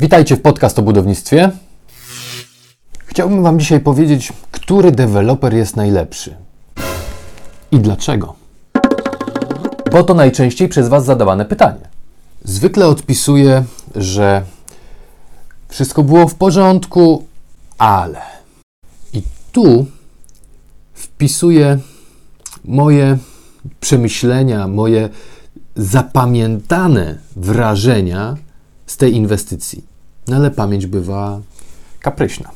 Witajcie w podcast o budownictwie. Chciałbym Wam dzisiaj powiedzieć, który deweloper jest najlepszy i dlaczego. Bo to najczęściej przez Was zadawane pytanie. Zwykle odpisuję, że wszystko było w porządku, ale. I tu wpisuję moje przemyślenia, moje zapamiętane wrażenia z tej inwestycji. No ale pamięć bywa kapryśna.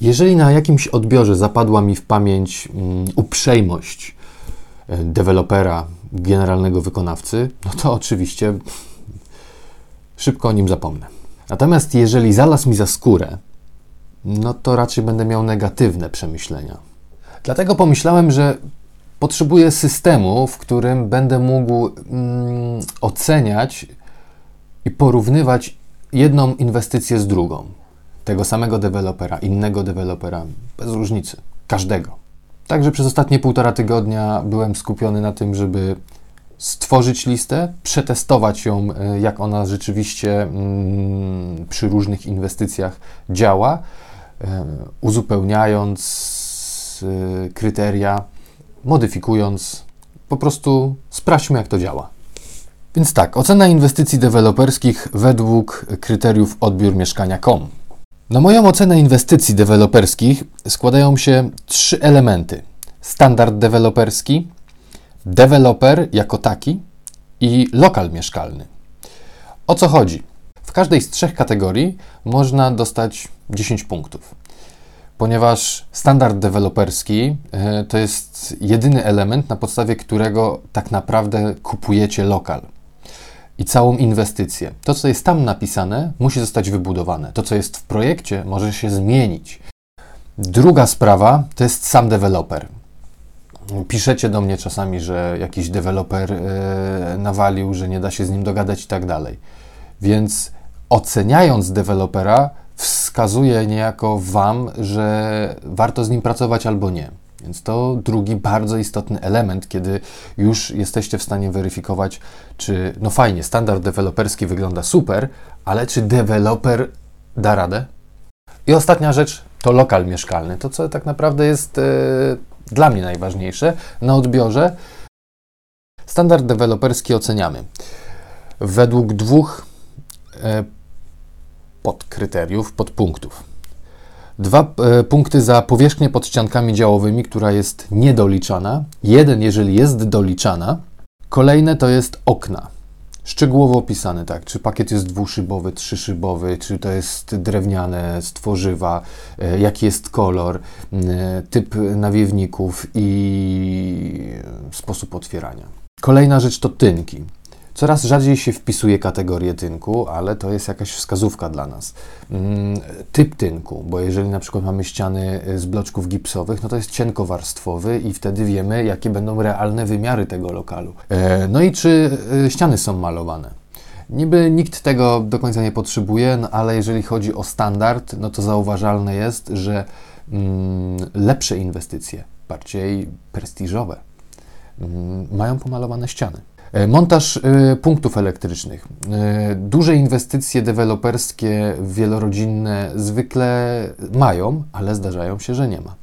Jeżeli na jakimś odbiorze zapadła mi w pamięć um, uprzejmość e, dewelopera, generalnego wykonawcy, no to oczywiście szybko o nim zapomnę. Natomiast jeżeli zalazł mi za skórę, no to raczej będę miał negatywne przemyślenia. Dlatego pomyślałem, że potrzebuję systemu, w którym będę mógł mm, oceniać i porównywać jedną inwestycję z drugą. Tego samego dewelopera, innego dewelopera, bez różnicy, każdego. Także przez ostatnie półtora tygodnia byłem skupiony na tym, żeby stworzyć listę, przetestować ją, e, jak ona rzeczywiście mm, przy różnych inwestycjach działa, e, uzupełniając e, kryteria, modyfikując, po prostu sprawdźmy, jak to działa. Więc tak, ocena inwestycji deweloperskich według kryteriów odbiór mieszkania.com. Na moją ocenę inwestycji deweloperskich składają się trzy elementy: standard deweloperski, deweloper jako taki i lokal mieszkalny. O co chodzi? W każdej z trzech kategorii można dostać 10 punktów, ponieważ standard deweloperski e, to jest jedyny element, na podstawie którego tak naprawdę kupujecie lokal i całą inwestycję. To, co jest tam napisane, musi zostać wybudowane. To, co jest w projekcie, może się zmienić. Druga sprawa to jest sam deweloper. Piszecie do mnie czasami, że jakiś deweloper yy, nawalił, że nie da się z nim dogadać i tak dalej. Więc oceniając dewelopera, wskazuje niejako Wam, że warto z nim pracować albo nie. Więc to drugi bardzo istotny element, kiedy już jesteście w stanie weryfikować, czy no fajnie, standard deweloperski wygląda super, ale czy deweloper da radę? I ostatnia rzecz to lokal mieszkalny. To, co tak naprawdę jest e, dla mnie najważniejsze na odbiorze. Standard deweloperski oceniamy według dwóch e, podkryteriów, podpunktów. Dwa e, punkty za powierzchnię pod ściankami działowymi, która jest niedoliczana. Jeden, jeżeli jest doliczana. Kolejne to jest okna. Szczegółowo opisane, tak, czy pakiet jest dwuszybowy, trzyszybowy, czy to jest drewniane, z tworzywa, e, jaki jest kolor, e, typ nawiewników i sposób otwierania. Kolejna rzecz to tynki. Coraz rzadziej się wpisuje kategorię tynku, ale to jest jakaś wskazówka dla nas. Mm, typ tynku, bo jeżeli na przykład mamy ściany z bloczków gipsowych, no to jest cienkowarstwowy i wtedy wiemy, jakie będą realne wymiary tego lokalu. E, no i czy e, ściany są malowane. Niby nikt tego do końca nie potrzebuje, no ale jeżeli chodzi o standard, no to zauważalne jest, że mm, lepsze inwestycje, bardziej prestiżowe, mm, mają pomalowane ściany. E, montaż e, punktów elektrycznych. E, duże inwestycje deweloperskie, wielorodzinne zwykle mają, ale zdarzają się, że nie ma.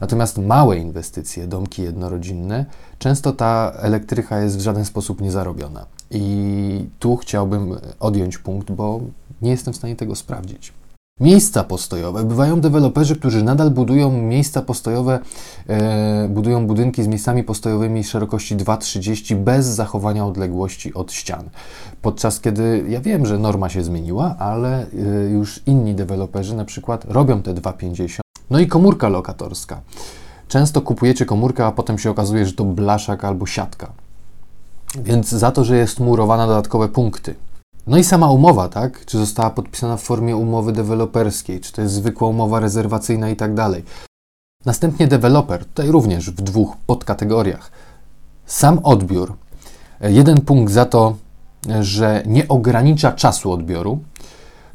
Natomiast małe inwestycje, domki jednorodzinne, często ta elektryka jest w żaden sposób niezarobiona. I tu chciałbym odjąć punkt, bo nie jestem w stanie tego sprawdzić. Miejsca postojowe. Bywają deweloperzy, którzy nadal budują miejsca postojowe, e, budują budynki z miejscami postojowymi szerokości 2,30 bez zachowania odległości od ścian. Podczas kiedy ja wiem, że norma się zmieniła, ale e, już inni deweloperzy na przykład robią te 2,50. No i komórka lokatorska. Często kupujecie komórkę, a potem się okazuje, że to blaszak albo siatka. Więc za to, że jest murowana dodatkowe punkty. No i sama umowa, tak? Czy została podpisana w formie umowy deweloperskiej, czy to jest zwykła umowa rezerwacyjna i tak dalej. Następnie deweloper, tutaj również w dwóch podkategoriach. Sam odbiór. Jeden punkt za to, że nie ogranicza czasu odbioru.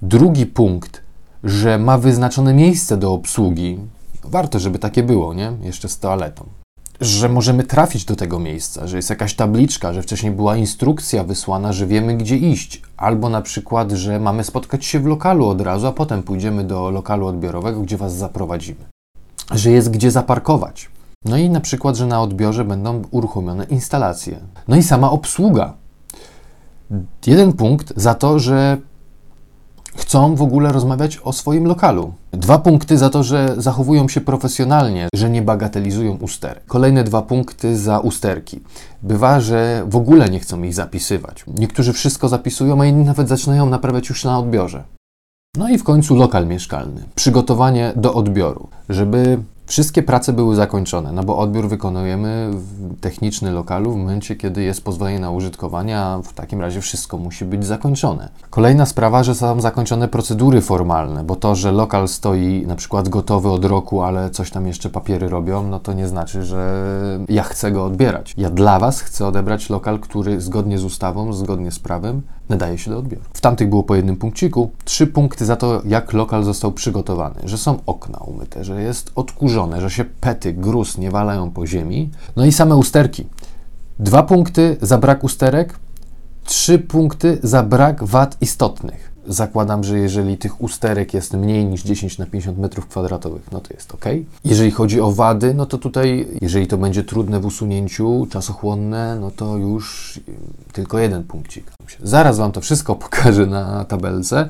Drugi punkt, że ma wyznaczone miejsce do obsługi. Warto, żeby takie było, nie? Jeszcze z toaletą. Że możemy trafić do tego miejsca, że jest jakaś tabliczka, że wcześniej była instrukcja wysłana, że wiemy gdzie iść, albo na przykład, że mamy spotkać się w lokalu od razu, a potem pójdziemy do lokalu odbiorowego, gdzie Was zaprowadzimy, że jest gdzie zaparkować. No i na przykład, że na odbiorze będą uruchomione instalacje. No i sama obsługa. Jeden punkt za to, że chcą w ogóle rozmawiać o swoim lokalu. Dwa punkty za to, że zachowują się profesjonalnie, że nie bagatelizują usterek. Kolejne dwa punkty za usterki. Bywa, że w ogóle nie chcą ich zapisywać. Niektórzy wszystko zapisują, a inni nawet zaczynają naprawiać już na odbiorze. No i w końcu lokal mieszkalny. Przygotowanie do odbioru, żeby Wszystkie prace były zakończone, no bo odbiór wykonujemy w techniczny lokalu w momencie, kiedy jest pozwolenie na użytkowanie, a w takim razie wszystko musi być zakończone. Kolejna sprawa, że są zakończone procedury formalne, bo to, że lokal stoi na przykład gotowy od roku, ale coś tam jeszcze papiery robią, no to nie znaczy, że ja chcę go odbierać. Ja dla Was chcę odebrać lokal, który zgodnie z ustawą, zgodnie z prawem nadaje się do odbioru. W tamtych było po jednym punkciku. Trzy punkty za to, jak lokal został przygotowany. Że są okna umyte, że jest odkurzone, że się pety, gruz nie walają po ziemi. No i same usterki. Dwa punkty za brak usterek, trzy punkty za brak wad istotnych. Zakładam, że jeżeli tych usterek jest mniej niż 10 na 50 metrów kwadratowych, no to jest ok. Jeżeli chodzi o wady, no to tutaj, jeżeli to będzie trudne w usunięciu, czasochłonne, no to już tylko jeden punkcik. Zaraz Wam to wszystko pokażę na tabelce.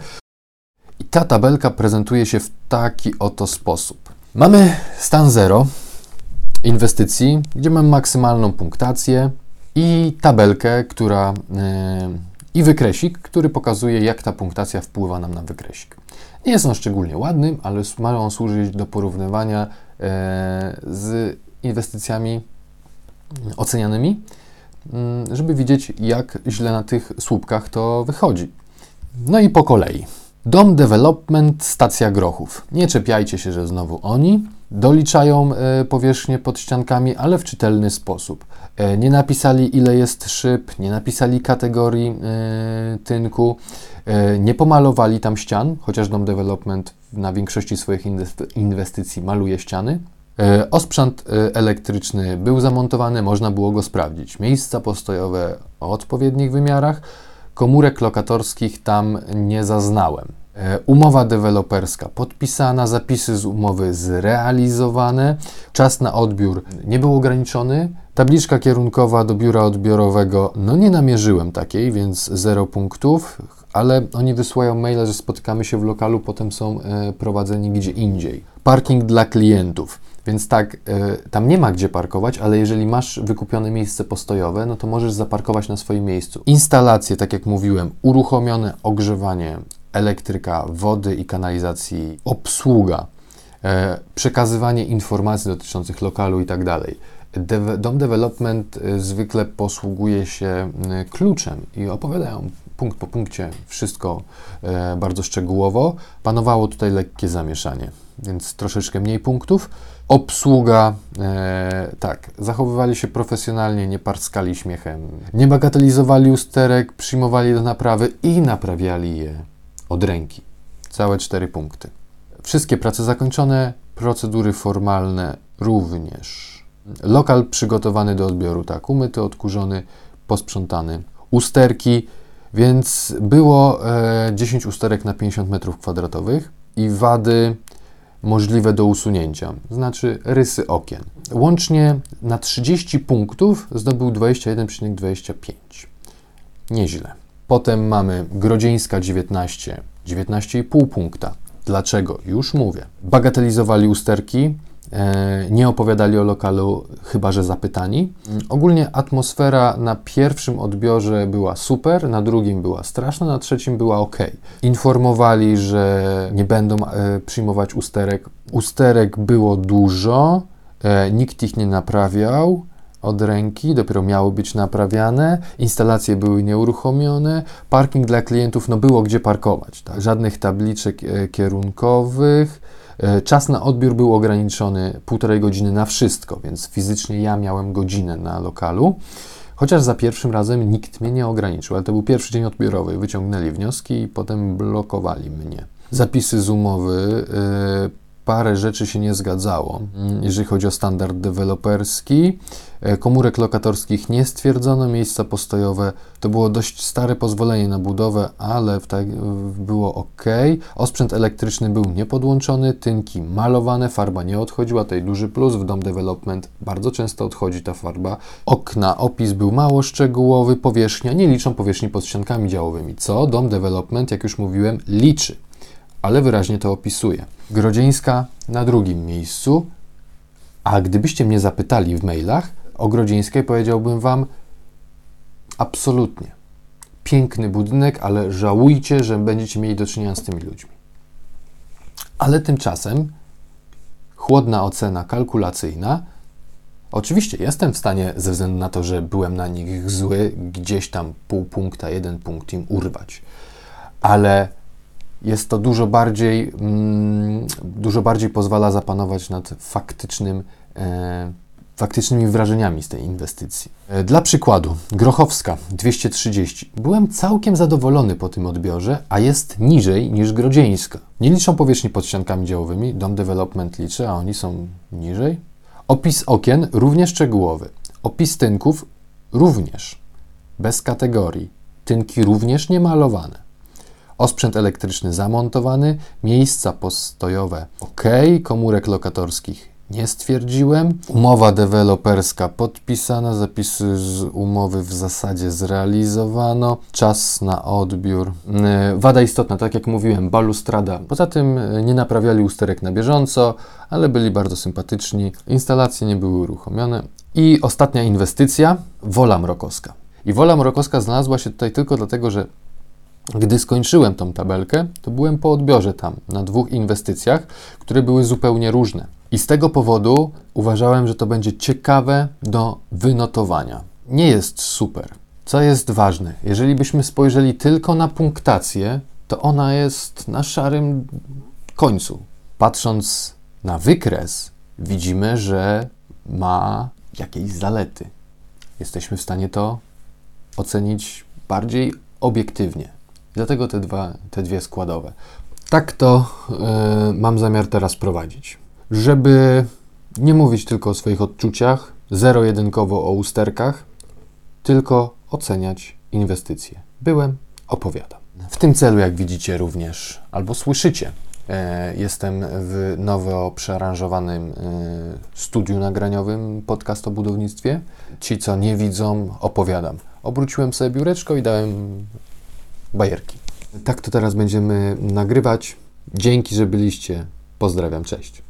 I ta tabelka prezentuje się w taki oto sposób. Mamy stan 0 inwestycji, gdzie mamy maksymalną punktację i tabelkę, która. Yy, i wykresik, który pokazuje, jak ta punktacja wpływa nam na wykresik. Nie jest on szczególnie ładny, ale ma on służyć do porównywania e, z inwestycjami ocenianymi, mm, żeby widzieć, jak źle na tych słupkach to wychodzi. No i po kolei. Dom Development, stacja Grochów. Nie czepiajcie się, że znowu oni doliczają e, powierzchnię pod ściankami, ale w czytelny sposób. E, nie napisali, ile jest szyb, nie napisali kategorii e, tynku, nie pomalowali tam ścian, chociaż Dom Development na większości swoich inwestycji maluje ściany. Osprzęt elektryczny był zamontowany, można było go sprawdzić. Miejsca postojowe o odpowiednich wymiarach, komórek lokatorskich tam nie zaznałem. E, umowa deweloperska podpisana, zapisy z umowy zrealizowane, czas na odbiór nie był ograniczony, tabliczka kierunkowa do biura odbiorowego, no nie namierzyłem takiej, więc zero punktów, ale oni wysyłają maile, że spotykamy się w lokalu, potem są e, prowadzeni gdzie indziej. Parking dla klientów. Więc tak, y, tam nie ma gdzie parkować, ale jeżeli masz wykupione miejsce postojowe, no to możesz zaparkować na swoim miejscu. Instalacje, tak jak mówiłem, uruchomione ogrzewanie, elektryka, wody i kanalizacji, obsługa, e, przekazywanie informacji dotyczących lokalu i tak dalej. Dom Development e, zwykle posługuje się kluczem i opowiadają punkt po punkcie wszystko e, bardzo szczegółowo. Panowało tutaj lekkie zamieszanie, więc troszeczkę mniej punktów. Obsługa, e, tak, zachowywali się profesjonalnie, nie parskali śmiechem, nie bagatelizowali usterek, przyjmowali do naprawy i naprawiali je od ręki. Całe cztery punkty. Wszystkie prace zakończone, procedury formalne również. Lokal przygotowany do odbioru, tak, umyty, odkurzony, posprzątany. Usterki, więc było e, 10 usterek na 50 m2 i wady możliwe do usunięcia, znaczy rysy okien. Łącznie na 30 punktów zdobył 21,25. Nieźle. Potem mamy Grodzieńska 19, 19,5 punkta. Dlaczego? Już mówię. Bagatelizowali usterki, e, nie opowiadali o lokalu, chyba że zapytani. Ogólnie atmosfera na pierwszym odbiorze była super, na drugim była straszna, na trzecim była ok. Informowali, że nie będą e, przyjmować usterek. Usterek było dużo, e, nikt ich nie naprawiał od ręki, dopiero miały być naprawiane, instalacje były nieuruchomione, parking dla klientów, no było gdzie parkować, tak? żadnych tabliczek e, kierunkowych, e, czas na odbiór był ograniczony półtorej godziny na wszystko, więc fizycznie ja miałem godzinę na lokalu, chociaż za pierwszym razem nikt mnie nie ograniczył, ale to był pierwszy dzień odbiorowy, wyciągnęli wnioski i potem blokowali mnie. Zapisy z umowy, yy, parę rzeczy się nie zgadzało, mm, jeżeli chodzi o standard deweloperski. E, komórek lokatorskich nie stwierdzono, miejsca postojowe to było dość stare pozwolenie na budowę, ale tak, było ok. Osprzęt elektryczny był niepodłączony, tynki malowane, farba nie odchodziła, tutaj duży plus, w Dom Development bardzo często odchodzi ta farba. Okna, opis był mało szczegółowy, powierzchnia, nie liczą powierzchni pod ściankami działowymi, co Dom Development, jak już mówiłem, liczy, ale wyraźnie to opisuje. Grodzieńska na drugim miejscu, a gdybyście mnie zapytali w mailach, o Grodzieńskiej powiedziałbym Wam absolutnie. Piękny budynek, ale żałujcie, że będziecie mieli do czynienia z tymi ludźmi. Ale tymczasem chłodna ocena kalkulacyjna. Oczywiście jestem w stanie, ze względu na to, że byłem na nich zły, gdzieś tam pół punkta, jeden punkt im urwać. Ale jest to dużo bardziej, mm, dużo bardziej pozwala zapanować nad faktycznym e, faktycznymi wrażeniami z tej inwestycji. E, dla przykładu, Grochowska 230. Byłem całkiem zadowolony po tym odbiorze, a jest niżej niż Grodzieńska. Nie liczą powierzchni pod ściankami działowymi, Dom Development liczy, a oni są niżej. Opis okien równie szczegółowy. Opis tynków również bez kategorii. Tynki również niemalowane. Osprzęt elektryczny zamontowany, miejsca postojowe ok, komórek lokatorskich nie stwierdziłem. Umowa deweloperska podpisana, zapisy z umowy w zasadzie zrealizowano, czas na odbiór. E, wada istotna, tak jak mówiłem, balustrada. Poza tym e, nie naprawiali usterek na bieżąco, ale byli bardzo sympatyczni. Instalacje nie były uruchomione. I ostatnia inwestycja, Wola Mrokowska. I Wola Mrokowska znalazła się tutaj tylko dlatego, że gdy skończyłem tą tabelkę, to byłem po odbiorze tam na dwóch inwestycjach, które były zupełnie różne. I z tego powodu uważałem, że to będzie ciekawe do wynotowania. Nie jest super. Co jest ważne? Jeżeli byśmy spojrzeli tylko na punktację, to ona jest na szarym końcu. Patrząc na wykres, widzimy, że ma jakieś zalety. Jesteśmy w stanie to ocenić bardziej obiektywnie. Dlatego te, dwa, te dwie składowe. Tak to yy, mam zamiar teraz prowadzić żeby nie mówić tylko o swoich odczuciach, zero-jedynkowo o usterkach, tylko oceniać inwestycje. Byłem, opowiadam. W tym celu, jak widzicie również, albo słyszycie, e, jestem w nowo przearanżowanym e, studiu nagraniowym podcast o budownictwie. Ci, co nie widzą, opowiadam. Obróciłem sobie biureczko i dałem bajerki. Tak to teraz będziemy nagrywać. Dzięki, że byliście. Pozdrawiam, cześć.